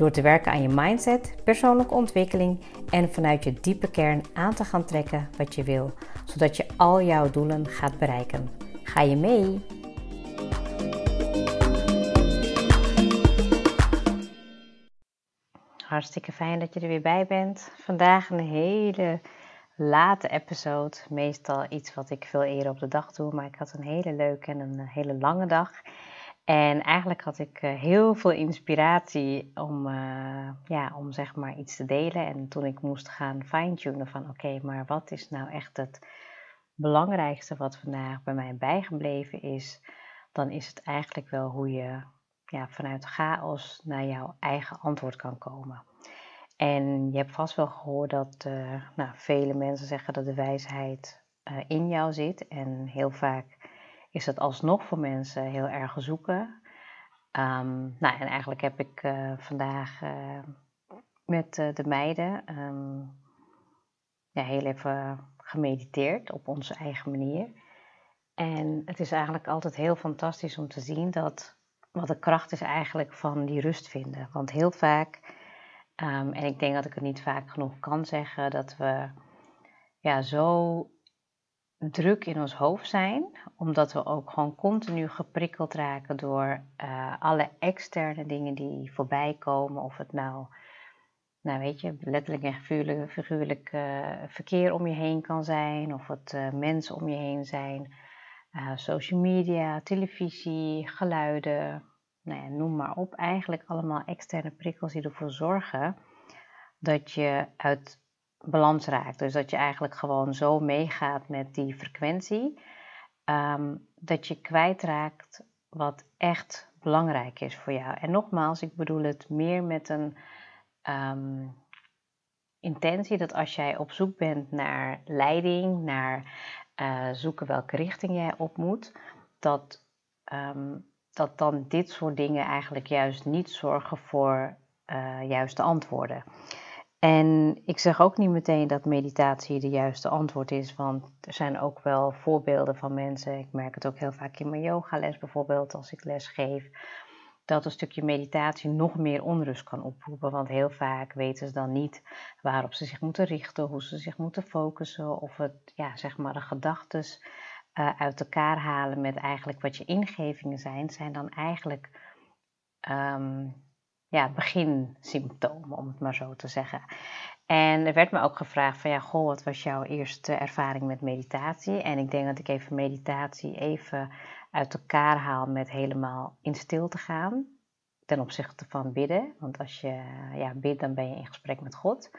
Door te werken aan je mindset, persoonlijke ontwikkeling en vanuit je diepe kern aan te gaan trekken wat je wil, zodat je al jouw doelen gaat bereiken. Ga je mee? Hartstikke fijn dat je er weer bij bent. Vandaag een hele late episode. Meestal iets wat ik veel eerder op de dag doe, maar ik had een hele leuke en een hele lange dag. En eigenlijk had ik eh, heel veel inspiratie om, uh, ja, om zeg maar iets te delen. En toen ik moest gaan fine-tunen van oké, maar wat is nou echt het belangrijkste wat vandaag bij mij bijgebleven is, dan is het eigenlijk wel hoe je ja, vanuit chaos naar jouw eigen antwoord kan komen. En je hebt vast wel gehoord dat uh, nou, vele mensen zeggen dat de wijsheid in jou zit. En heel vaak is dat alsnog voor mensen heel erg zoeken. Um, nou, en eigenlijk heb ik uh, vandaag uh, met uh, de meiden um, ja, heel even gemediteerd op onze eigen manier. En het is eigenlijk altijd heel fantastisch om te zien dat wat de kracht is eigenlijk van die rust vinden. Want heel vaak, um, en ik denk dat ik het niet vaak genoeg kan zeggen, dat we ja, zo druk in ons hoofd zijn, omdat we ook gewoon continu geprikkeld raken door uh, alle externe dingen die voorbij komen. Of het nou, nou weet je, letterlijk en figuurlijk, uh, verkeer om je heen kan zijn, of het uh, mensen om je heen zijn, social media, televisie, geluiden, nou ja, noem maar op. Eigenlijk allemaal externe prikkels die ervoor zorgen dat je uit balans raakt. Dus dat je eigenlijk gewoon zo meegaat met die frequentie, um, dat je kwijtraakt wat echt belangrijk is voor jou. En nogmaals, ik bedoel het meer met een um, intentie dat als jij op zoek bent naar leiding, naar uh, zoeken welke richting jij op moet, dat, um, dat dan dit soort dingen eigenlijk juist niet zorgen voor uh, juiste antwoorden. En ik zeg ook niet meteen dat meditatie de juiste antwoord is, want er zijn ook wel voorbeelden van mensen. Ik merk het ook heel vaak in mijn yogales bijvoorbeeld, als ik les geef, dat een stukje meditatie nog meer onrust kan oproepen. Want heel vaak weten ze dan niet waarop ze zich moeten richten, hoe ze zich moeten focussen, of het, ja, zeg maar, de gedachten uh, uit elkaar halen met eigenlijk wat je ingevingen zijn, zijn dan eigenlijk. Um, ja, beginsymptomen, om het maar zo te zeggen. En er werd me ook gevraagd van ja, goh, wat was jouw eerste ervaring met meditatie? En ik denk dat ik even meditatie even uit elkaar haal met helemaal in stil te gaan. Ten opzichte van bidden. Want als je ja, bidt, dan ben je in gesprek met God.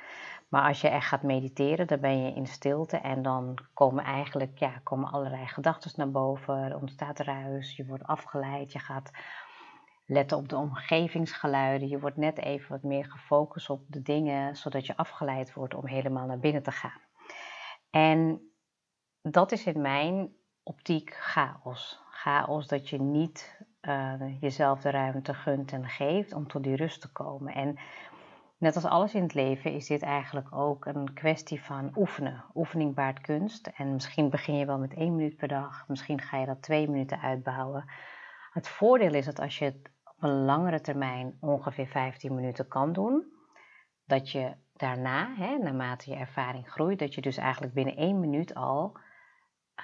Maar als je echt gaat mediteren, dan ben je in stilte. En dan komen eigenlijk ja, komen allerlei gedachten naar boven. Er ontstaat ruis, je wordt afgeleid, je gaat letten op de omgevingsgeluiden. Je wordt net even wat meer gefocust op de dingen, zodat je afgeleid wordt om helemaal naar binnen te gaan. En dat is in mijn optiek chaos. Chaos dat je niet uh, jezelf de ruimte gunt en geeft om tot die rust te komen. En net als alles in het leven is dit eigenlijk ook een kwestie van oefenen. Oefening baart kunst. En misschien begin je wel met één minuut per dag, misschien ga je dat twee minuten uitbouwen. Het voordeel is dat als je het een langere termijn ongeveer 15 minuten kan doen. Dat je daarna, hè, naarmate je ervaring groeit, dat je dus eigenlijk binnen 1 minuut al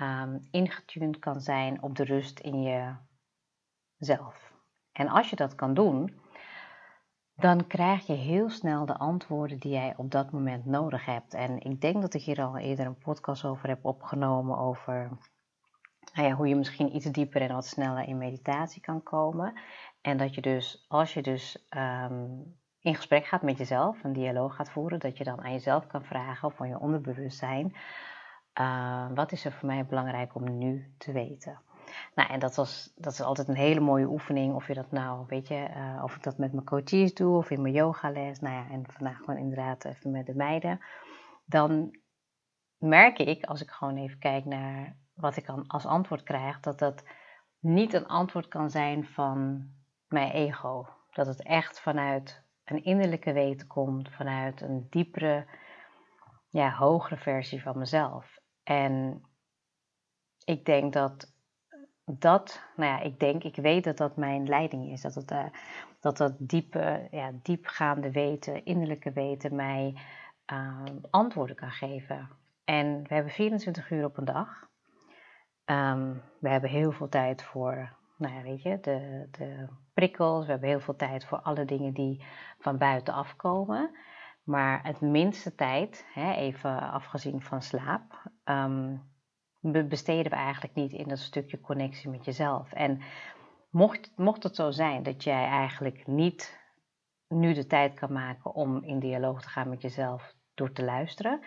um, ingetuned kan zijn op de rust in jezelf. En als je dat kan doen, dan krijg je heel snel de antwoorden die jij op dat moment nodig hebt. En ik denk dat ik hier al eerder een podcast over heb opgenomen over nou ja, hoe je misschien iets dieper en wat sneller in meditatie kan komen. En dat je dus, als je dus um, in gesprek gaat met jezelf, een dialoog gaat voeren, dat je dan aan jezelf kan vragen of van je onderbewustzijn, uh, wat is er voor mij belangrijk om nu te weten? Nou, en dat, was, dat is altijd een hele mooie oefening. Of je dat nou, weet je, uh, of ik dat met mijn coaches doe of in mijn yogales. Nou ja, en vandaag gewoon inderdaad even met de meiden. Dan merk ik, als ik gewoon even kijk naar wat ik dan als antwoord krijg, dat dat niet een antwoord kan zijn van mijn ego. Dat het echt vanuit een innerlijke weten komt, vanuit een diepere, ja, hogere versie van mezelf. En ik denk dat dat, nou ja, ik denk, ik weet dat dat mijn leiding is. Dat uh, dat, dat diepe, ja, diepgaande weten, innerlijke weten mij uh, antwoorden kan geven. En we hebben 24 uur op een dag. Um, we hebben heel veel tijd voor, nou ja, weet je, de, de prikkels. We hebben heel veel tijd voor alle dingen die van buiten afkomen. Maar het minste tijd, hè, even afgezien van slaap, um, besteden we eigenlijk niet in dat stukje connectie met jezelf. En mocht, mocht het zo zijn dat jij eigenlijk niet nu de tijd kan maken om in dialoog te gaan met jezelf door te luisteren,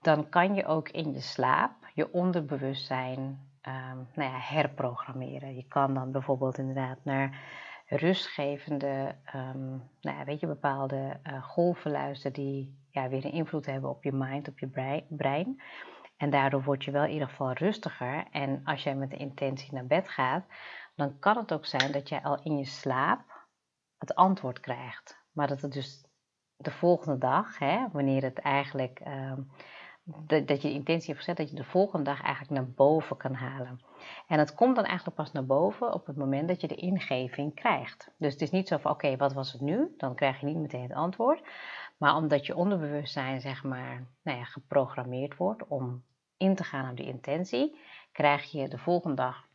dan kan je ook in je slaap je onderbewustzijn um, nou ja, herprogrammeren. Je kan dan bijvoorbeeld inderdaad naar rustgevende, um, nou ja, weet je, bepaalde uh, golven luisteren die ja, weer een invloed hebben op je mind, op je brein. En daardoor word je wel in ieder geval rustiger. En als jij met de intentie naar bed gaat, dan kan het ook zijn dat jij al in je slaap het antwoord krijgt. Maar dat het dus de volgende dag, hè, wanneer het eigenlijk, uh, dat je de intentie hebt gezet, dat je de volgende dag eigenlijk naar boven kan halen. En het komt dan eigenlijk pas naar boven op het moment dat je de ingeving krijgt. Dus het is niet zo van, oké, wat was het nu? Dan krijg je niet meteen het antwoord. Maar omdat je onderbewustzijn, zeg maar, nou ja, geprogrammeerd wordt om in te gaan op die intentie, krijg je de volgende dag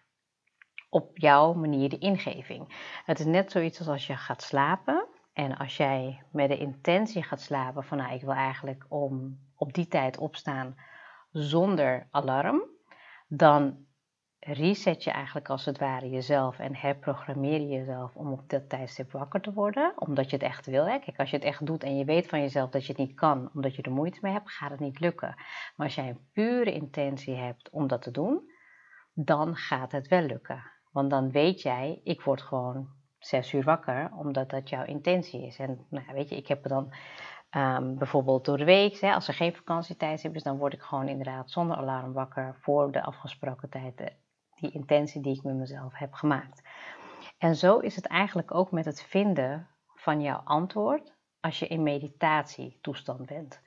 op jouw manier de ingeving. Het is net zoiets als als je gaat slapen. En als jij met de intentie gaat slapen van nou, ik wil eigenlijk om op die tijd opstaan zonder alarm, dan reset je eigenlijk als het ware jezelf en herprogrammeer je jezelf om op dat tijdstip wakker te worden, omdat je het echt wil. Hè? Kijk, als je het echt doet en je weet van jezelf dat je het niet kan, omdat je er moeite mee hebt, gaat het niet lukken. Maar als jij een pure intentie hebt om dat te doen, dan gaat het wel lukken. Want dan weet jij, ik word gewoon zes uur wakker, omdat dat jouw intentie is. En nou, weet je, ik heb dan um, bijvoorbeeld door de week, hè, als er geen vakantietijd is, dan word ik gewoon inderdaad zonder alarm wakker voor de afgesproken tijd die intentie die ik met mezelf heb gemaakt. En zo is het eigenlijk ook met het vinden van jouw antwoord als je in meditatietoestand bent.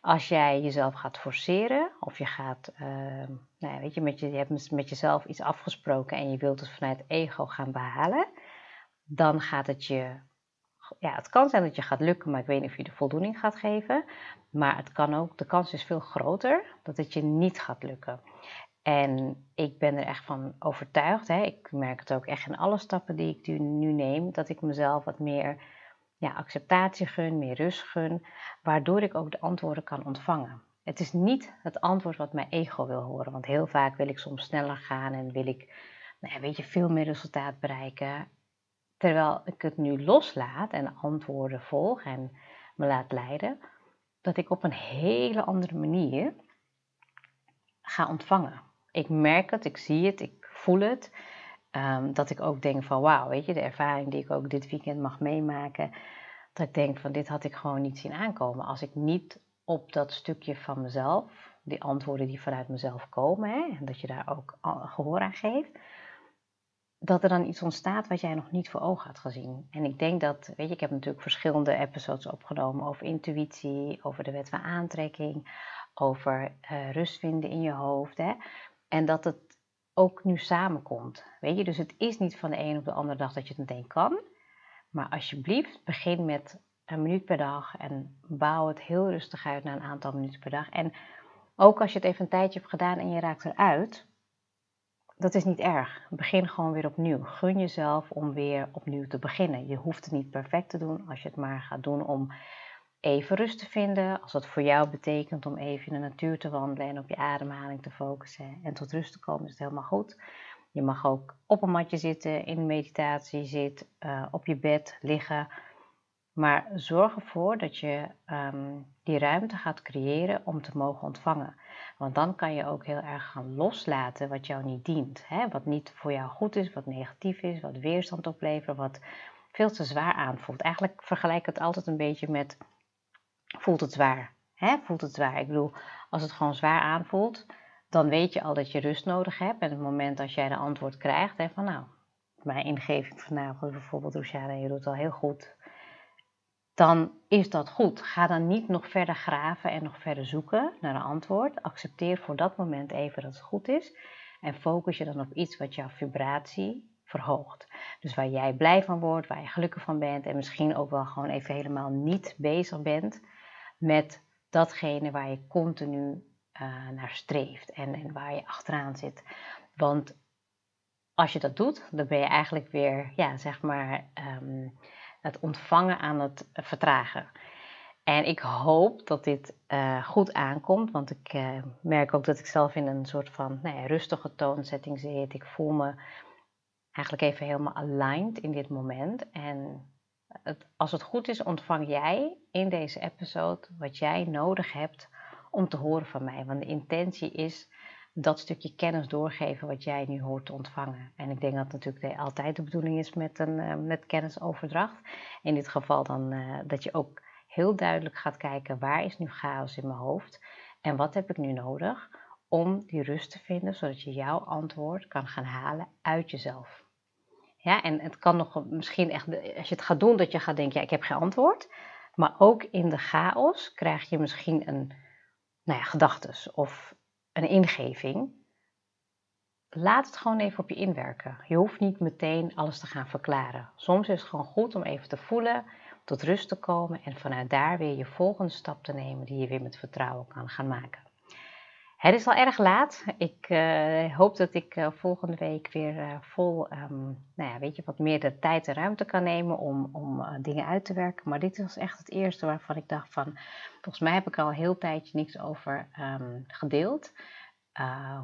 Als jij jezelf gaat forceren of je gaat, uh, nou ja, weet je, met je, je hebt met jezelf iets afgesproken en je wilt het vanuit ego gaan behalen, dan gaat het je, ja, het kan zijn dat je gaat lukken, maar ik weet niet of je de voldoening gaat geven. Maar het kan ook, de kans is veel groter dat het je niet gaat lukken. En ik ben er echt van overtuigd. Hè. Ik merk het ook echt in alle stappen die ik nu neem, dat ik mezelf wat meer ja, acceptatie gun, meer rust gun, waardoor ik ook de antwoorden kan ontvangen. Het is niet het antwoord wat mijn ego wil horen, want heel vaak wil ik soms sneller gaan en wil ik, nou weet je, veel meer resultaat bereiken. Terwijl ik het nu loslaat en antwoorden volg en me laat leiden, dat ik op een hele andere manier ga ontvangen ik merk het, ik zie het, ik voel het. Ehm, dat ik ook denk van wauw, weet je, de ervaring die ik ook dit weekend mag meemaken. Dat ik denk van dit had ik gewoon niet zien aankomen. Als ik niet op dat stukje van mezelf, die antwoorden die vanuit mezelf komen, hè, en dat je daar ook gehoor aan geeft. Dat er dan iets ontstaat wat jij nog niet voor ogen had gezien. En ik denk dat, weet je, ik heb natuurlijk verschillende episodes opgenomen over intuïtie, over de wet van aantrekking, over uh, rust vinden in je hoofd. Hè. En dat het ook nu samenkomt. Weet je, dus het is niet van de een op de andere dag dat je het meteen kan. Maar alsjeblieft, begin met een minuut per dag en bouw het heel rustig uit na een aantal minuten per dag. En ook als je het even een tijdje hebt gedaan en je raakt eruit, dat is niet erg. Begin gewoon weer opnieuw. Gun jezelf om weer opnieuw te beginnen. Je hoeft het niet perfect te doen als je het maar gaat doen om even rust te vinden. Als dat voor jou betekent om even in de natuur te wandelen en op je ademhaling te focussen en tot rust te komen, is het helemaal goed. Je mag ook op een matje zitten, in meditatie zitten, uh, op je bed liggen. Maar zorg ervoor dat je ehm, die ruimte gaat creëren om te mogen ontvangen. Want dan kan je ook heel erg gaan loslaten wat jou niet dient. Hè? Wat niet voor jou goed is, wat negatief is, wat weerstand oplevert, wat veel te zwaar aanvoelt. Eigenlijk vergelijk ik het altijd een beetje met voelt het zwaar. Hè? Voelt het zwaar. Ik bedoel, als het gewoon zwaar aanvoelt, dan weet je al dat je rust nodig hebt. En het moment als jij de antwoord krijgt, hè, van nou, mijn ingeving vanavond bijvoorbeeld, Roshana, je doet al heel goed dan is dat goed. Ga dan niet nog verder graven en nog verder zoeken naar een antwoord. Accepteer voor dat moment even dat het goed is. En focus je dan op iets wat jouw vibratie verhoogt. Dus waar jij blij van wordt, waar je gelukkig van bent. En misschien ook wel gewoon even helemaal niet bezig bent met datgene waar je continu uh, naar streeft en, en waar je achteraan zit. Want als je dat doet, dan ben je eigenlijk weer, ja, zeg maar. Um, het ontvangen aan het vertragen. En ik hoop dat dit uh, goed aankomt, want ik uh, merk ook dat ik zelf in een soort van nou ja, rustige toonzetting zit. Ik voel me eigenlijk even helemaal aligned in dit moment. En het, als het goed is, ontvang jij in deze episode wat jij nodig hebt om te horen van mij. Want de intentie is dat stukje kennis doorgeven wat jij nu hoort te ontvangen. En ik denk dat natuurlijk altijd de bedoeling is met, een, uh, met kennisoverdracht. In dit geval dan uh, dat je ook heel duidelijk gaat kijken waar is nu chaos in mijn hoofd en wat heb ik nu nodig om die rust te vinden, zodat je jouw antwoord kan gaan halen uit jezelf. Ja, en het kan nog misschien echt, als je het gaat doen, dat je gaat denken, ja, ik heb geen antwoord. Maar ook in de chaos krijg je misschien een, nou ja, gedachtes of een ingeving, laat het gewoon even op je inwerken. Je hoeft niet meteen alles te gaan verklaren. Soms is het gewoon goed om even te voelen, tot rust te komen en vanuit daar weer je volgende stap te nemen die je weer met vertrouwen kan gaan maken. Het is al erg laat. Ik uh, hoop dat ik uh, volgende week weer uh, vol, um, nou ja, weet je, wat meer de tijd en ruimte kan nemen om, om dingen uit te werken. Maar dit was echt het eerste waarvan ik dacht van, volgens mij heb ik al een heel tijdje niks over um, gedeeld.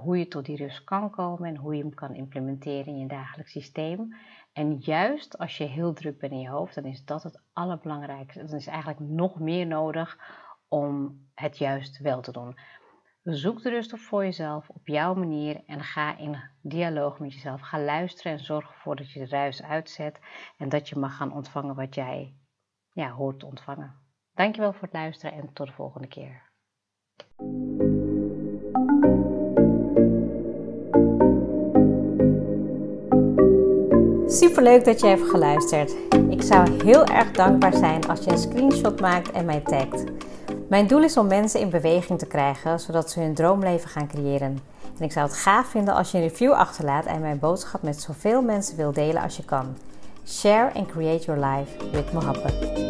hoe je tot die rust kan komen en hoe je hem kan implementeren in je dagelijks systeem. En juist als je heel druk bent in je hoofd, dan is dat het allerbelangrijkste. Dan is eigenlijk nog meer nodig om het juist wel te doen. Zoek de rust op voor jezelf op jouw manier en ga in dialoog met jezelf. Ga luisteren en zorg ervoor dat je de ruis uitzet en dat je mag gaan ontvangen wat jij ja, hoort te ontvangen. Dankjewel voor het luisteren en tot de volgende keer. Super leuk dat je hebt geluisterd. Ik zou heel erg dankbaar zijn als je een screenshot maakt en mij tagt. Mijn doel is om mensen in beweging te krijgen, zodat ze hun droomleven gaan creëren. En ik zou het gaaf vinden als je een review achterlaat en mijn boodschap met zoveel mensen wil delen als je kan. Share and create your life with Mohabbat.